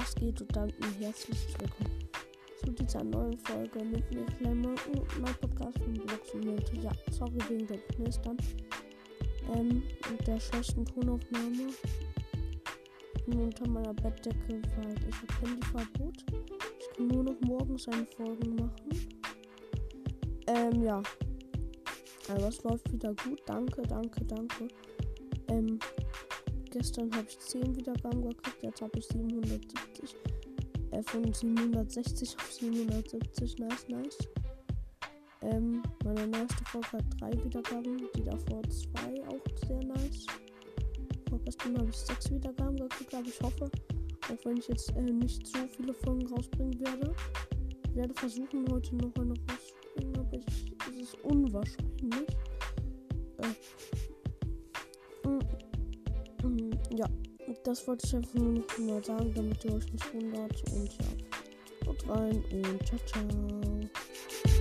geht und damit ein herzliches Willkommen zu dieser neuen Folge mit mir, Klemmer und mein Podcast von Blogs und Mente. Ja, sorry wegen dem Knistern ähm, und der schlechten Tonaufnahme. Ich bin unter meiner Bettdecke, weil ich habe Handyverbot. Ich kann nur noch morgens eine Folgen machen. Ähm, ja. Aber es läuft wieder gut. Danke, danke, danke. Ähm, Gestern habe ich 10 Wiedergaben gekriegt, jetzt habe ich 770. Äh, von 760 auf 770. Nice, nice. Ähm, meine neueste Folge hat 3 Wiedergaben, die davor 2 auch sehr nice. Vorgestern habe ich 6 Wiedergaben gekriegt, aber ich hoffe, auch wenn ich jetzt äh, nicht so viele Folgen rausbringen werde, ich werde versuchen, heute noch eine rauszubringen, aber es ist unwahrscheinlich. Äh, ja, das wollte ich einfach nur noch mal sagen, damit ihr euch nicht wundert. Und ja, haut rein und ciao, ciao.